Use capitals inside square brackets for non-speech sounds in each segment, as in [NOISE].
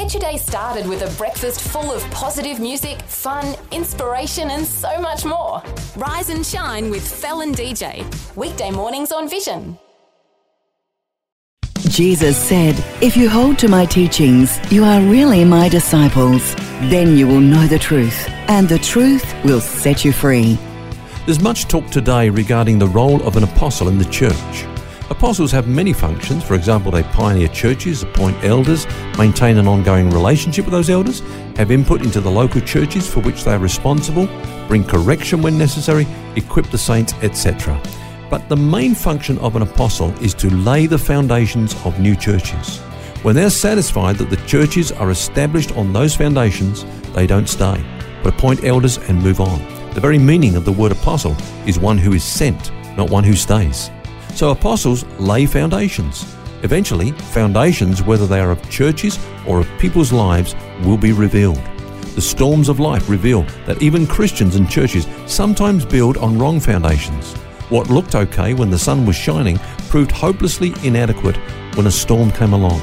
Get your day started with a breakfast full of positive music, fun, inspiration, and so much more. Rise and shine with Felon DJ. Weekday mornings on Vision. Jesus said, If you hold to my teachings, you are really my disciples. Then you will know the truth, and the truth will set you free. There's much talk today regarding the role of an apostle in the church. Apostles have many functions. For example, they pioneer churches, appoint elders, maintain an ongoing relationship with those elders, have input into the local churches for which they are responsible, bring correction when necessary, equip the saints, etc. But the main function of an apostle is to lay the foundations of new churches. When they're satisfied that the churches are established on those foundations, they don't stay, but appoint elders and move on. The very meaning of the word apostle is one who is sent, not one who stays. So apostles lay foundations. Eventually, foundations, whether they are of churches or of people's lives, will be revealed. The storms of life reveal that even Christians and churches sometimes build on wrong foundations. What looked okay when the sun was shining proved hopelessly inadequate when a storm came along.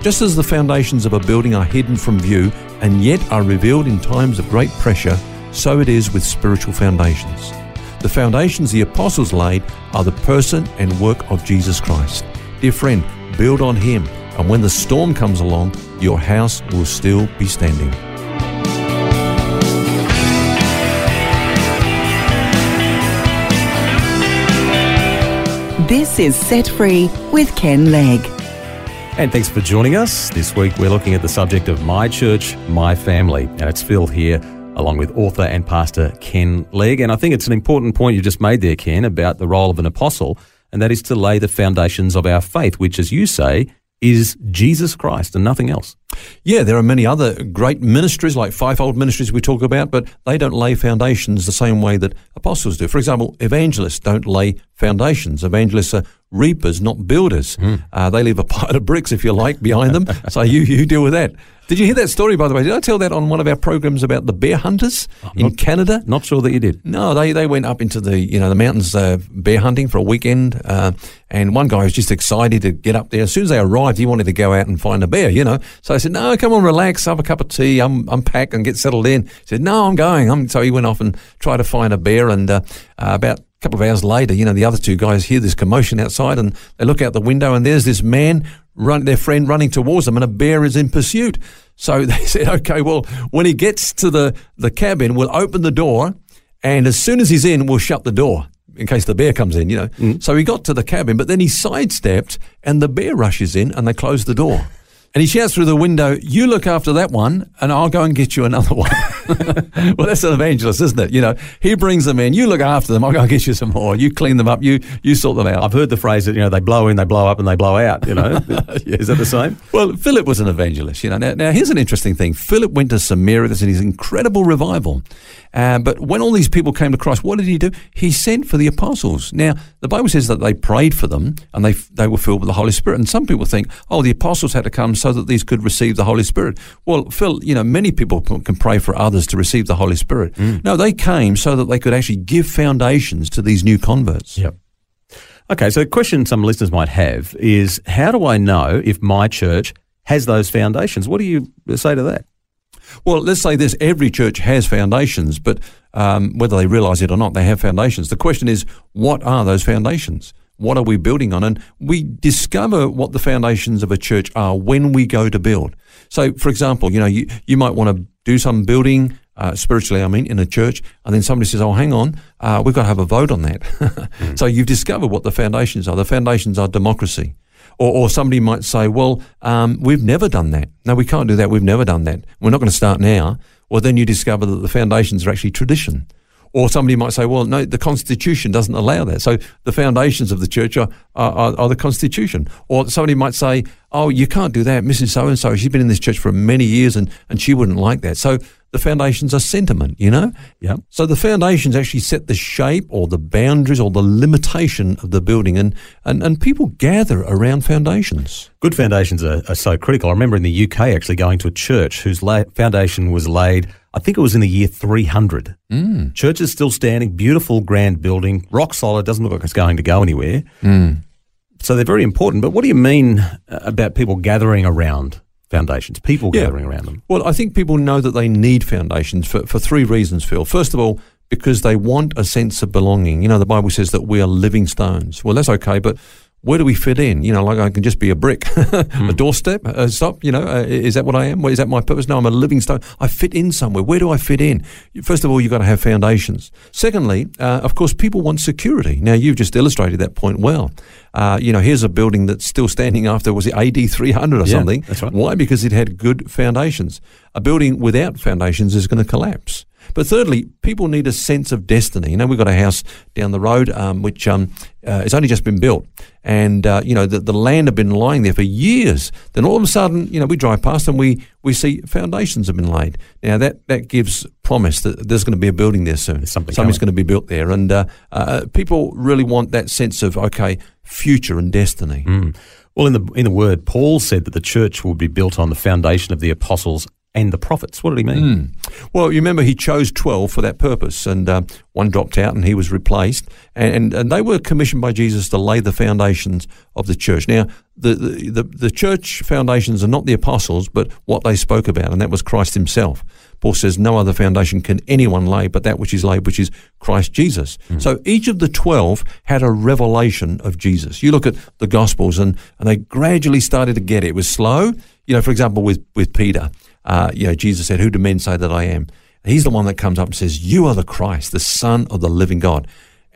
Just as the foundations of a building are hidden from view and yet are revealed in times of great pressure, so it is with spiritual foundations. The foundations the apostles laid are the person and work of Jesus Christ. Dear friend, build on him, and when the storm comes along, your house will still be standing. This is Set Free with Ken Legg. And thanks for joining us. This week we're looking at the subject of My Church, My Family. And it's Phil here, along with author and pastor Ken Legg. And I think it's an important point you just made there, Ken, about the role of an apostle, and that is to lay the foundations of our faith, which, as you say, is Jesus Christ and nothing else. Yeah, there are many other great ministries, like fivefold ministries we talk about, but they don't lay foundations the same way that apostles do. For example, evangelists don't lay foundations. Evangelists are reapers, not builders. Mm. Uh, they leave a pile of bricks, if you like, behind them. [LAUGHS] so you, you deal with that. Did you hear that story, by the way? Did I tell that on one of our programs about the bear hunters I'm in not, Canada? Not sure that you did. No, they, they went up into the you know the mountains uh, bear hunting for a weekend, uh, and one guy was just excited to get up there. As soon as they arrived, he wanted to go out and find a bear, you know. So said, "No, come on, relax, have a cup of tea, um, unpack, and get settled in." He said, "No, I'm going." I'm, so he went off and tried to find a bear, and uh, uh about a couple of hours later, you know, the other two guys hear this commotion outside and they look out the window and there's this man, run, their friend running towards them and a bear is in pursuit. So [LAUGHS] they said, okay, well, when he gets to the, the cabin, we'll open the door, and as soon as he's in, we'll shut the door in case the bear comes in, you know. Mm. So he got to the cabin, but then he sidestepped, and the bear rushes in, and they close the door. And he shouts through the window, You look after that one, and I'll go and get you another [LAUGHS] one. [LAUGHS] well, that's an evangelist, isn't it? You know, he brings them in, you look after them, I'll go get you some more. You clean them up, you you sort them out. I've heard the phrase that, you know, they blow in, they blow up, and they blow out, you know. [LAUGHS] Is that the same? Well, Philip was an evangelist, you know. Now, now here's an interesting thing. Philip went to Samaria, there's his incredible revival. Uh, but when all these people came to Christ, what did he do? He sent for the apostles. Now, the Bible says that they prayed for them and they, they were filled with the Holy Spirit. And some people think, oh, the apostles had to come so that these could receive the Holy Spirit. Well, Phil, you know, many people can pray for others to receive the Holy Spirit. Mm. No, they came so that they could actually give foundations to these new converts. Yep. Okay, so the question some listeners might have is how do I know if my church has those foundations? What do you say to that? Well, let's say this every church has foundations, but um, whether they realize it or not, they have foundations. The question is, what are those foundations? What are we building on? And we discover what the foundations of a church are when we go to build. So, for example, you know, you, you might want to do some building, uh, spiritually, I mean, in a church, and then somebody says, oh, hang on, uh, we've got to have a vote on that. [LAUGHS] mm. So you've discovered what the foundations are. The foundations are democracy. Or, or somebody might say, well, um, we've never done that. No, we can't do that. We've never done that. We're not going to start now. Well, then you discover that the foundations are actually tradition. Or somebody might say, well, no, the Constitution doesn't allow that. So the foundations of the church are, are, are the Constitution. Or somebody might say, oh, you can't do that. Mrs. So and so, she's been in this church for many years and, and she wouldn't like that. So the foundations are sentiment, you know? Yeah. So the foundations actually set the shape or the boundaries or the limitation of the building and, and, and people gather around foundations. Good foundations are, are so critical. I remember in the UK actually going to a church whose la- foundation was laid, I think it was in the year 300. Mm. Church is still standing, beautiful, grand building, rock solid, doesn't look like it's going to go anywhere. Mm. So they're very important. But what do you mean uh, about people gathering around foundations, people Yeah. gathering around them. Well, I think people know that they need foundations for, for three reasons, Phil. First of all, because they want a sense of belonging. You know, the Bible says that we are living stones. Well, that's okay, but where do we fit in? You know, like I can just be a brick, [LAUGHS] a doorstep, uh, stop. You know, uh, is that what I am? Is that my purpose? No, I'm a living stone. I fit in somewhere. Where do I fit in? First of all, you've got to have foundations. Secondly, uh, of course, people want security. Now, you've just illustrated that point well. Uh, you know, here's a building that's still standing after, was it AD 300 or Yeah, something? that's right. Why? Because it had good foundations. A building without foundations is going to collapse. But thirdly, people need a sense of destiny. You know, we've got a house down the road um, which um, uh, it's only just been built, and uh, you know the, the land had been lying there for years. Then all of a sudden, you know, we drive past and we we see foundations have been laid. Now that that gives promise that there's going to be a building there soon. There's something Something's going to be built there, and uh, uh, people really want that sense of okay, future and destiny. Mm. Well, in the in the word, Paul said that the church will be built on the foundation of the apostles and the prophets. What did he mean? Mm. Well, you remember he chose 12 for that purpose, and uh, one dropped out and he was replaced. And, and, and they were commissioned by Jesus to lay the foundations of the church. Now, the, the, the, the church foundations are not the apostles, but what they spoke about, and that was Christ himself. Paul says, No other foundation can anyone lay but that which is laid, which is Christ Jesus. So each of the 12 had a revelation of Jesus. You look at the Gospels, and, and they gradually started to get it. It was slow. You know, for example, with, with Peter, uh, you know, Jesus said, Who do men say that I am? He's the one that comes up and says, You are the Christ, the Son of the living God.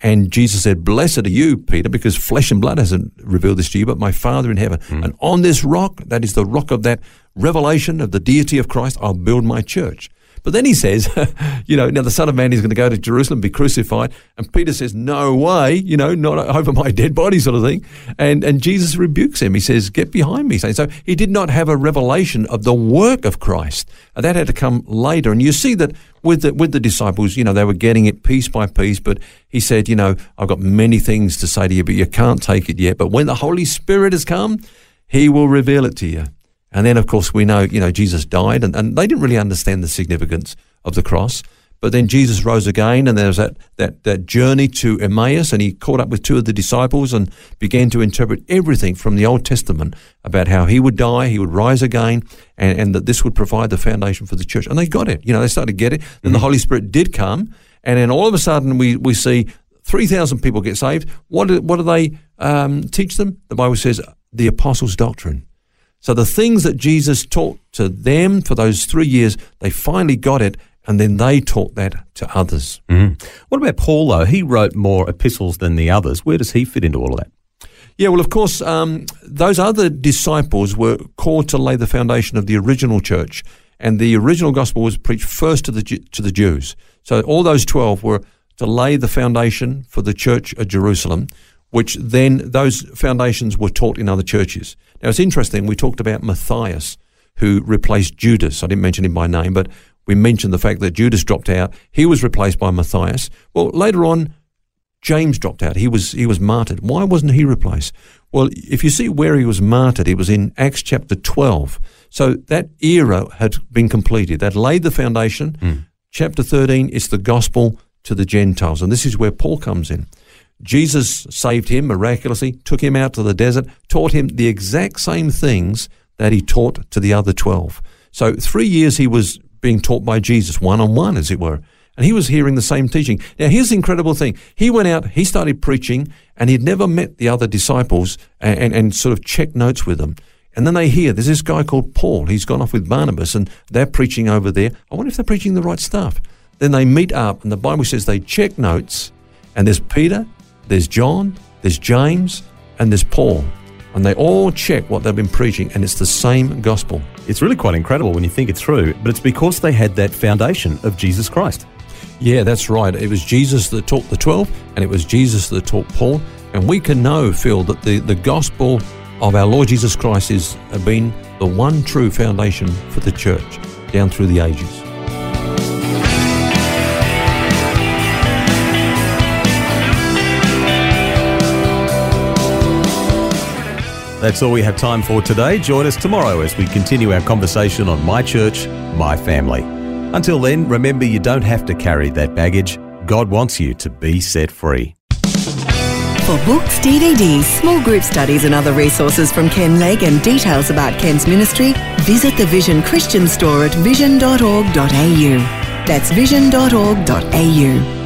And Jesus said, Blessed are you, Peter, because flesh and blood hasn't revealed this to you, but my Father in heaven. And on this rock, that is the rock of that revelation of the deity of Christ, I'll build my church. But then he says, [LAUGHS] you know, now the Son of Man is going to go to Jerusalem, be crucified. And Peter says, no way, you know, not [LAUGHS] over my dead body sort of thing. And, and Jesus rebukes him. He says, get behind me. So he did not have a revelation of the work of Christ. That had to come later. And you see that with the, with the disciples, you know, they were getting it piece by piece. But he said, you know, I've got many things to say to you, but you can't take it yet. But when the Holy Spirit has come, he will reveal it to you. And then, of course, we know, you know, Jesus died, and, and they didn't really understand the significance of the cross. But then Jesus rose again, and there was that, that, that journey to Emmaus, and he caught up with two of the disciples and began to interpret everything from the Old Testament about how he would die, he would rise again, and, and that this would provide the foundation for the church. And they got it. You know, they started to get it. Then the Holy Spirit did come, and then all of a sudden we, we see 3,000 people get saved. What do, what do they um, teach them? The Bible says the apostles' doctrine. So the things that Jesus taught to them for those three years, they finally got it, and then they taught that to others. Mm. What about Paul, though? He wrote more epistles than the others. Where does he fit into all of that? Yeah, well, of course, um, those other disciples were called to lay the foundation of the original church, and the original gospel was preached first to the to the Jews. So all those twelve were to lay the foundation for the church at Jerusalem, which then those foundations were taught in other churches. Now it's interesting. We talked about Matthias, who replaced Judas. I didn't mention him by name, but we mentioned the fact that Judas dropped out. He was replaced by Matthias. Well, later on, James dropped out. He was he was martyred. Why wasn't he replaced? Well, if you see where he was martyred, it was in Acts chapter 12. So that era had been completed. That laid the foundation. Hmm. Chapter 13 is the gospel to the Gentiles. And this is where Paul comes in. Jesus saved him miraculously, took him out to the desert, taught him the exact same things that he taught to the other 12. So three years he was being taught by Jesus, one on one, as it were. And he was hearing the same teaching. Now, here's the incredible thing. He went out, he started preaching, and he'd never met the other disciples and, and, and sort of checked notes with them. And then they hear there's this guy called Paul. He's gone off with Barnabas, and they're preaching over there. I wonder if they're preaching the right stuff. Then they meet up, and the Bible says they check notes, and there's Peter, there's John, there's James, and there's Paul. And they all check what they've been preaching, and it's the same gospel. It's really quite incredible when you think it through, but it's because they had that foundation of Jesus Christ. Yeah, that's right. It was Jesus that taught the 12, and it was Jesus that taught Paul. And we can know, Phil, that the, the gospel of our Lord Jesus Christ has uh, been the one true foundation for the church down through the ages. That's all we have time for today. Join us tomorrow as we continue our conversation on My Church, My Family. Until then, remember you don't have to carry that baggage. God wants you to be set free. For books, DVDs, small group studies, and other resources from Ken Legg and details about Ken's ministry, visit the Vision Christian store at vision.org.au. That's vision.org.au.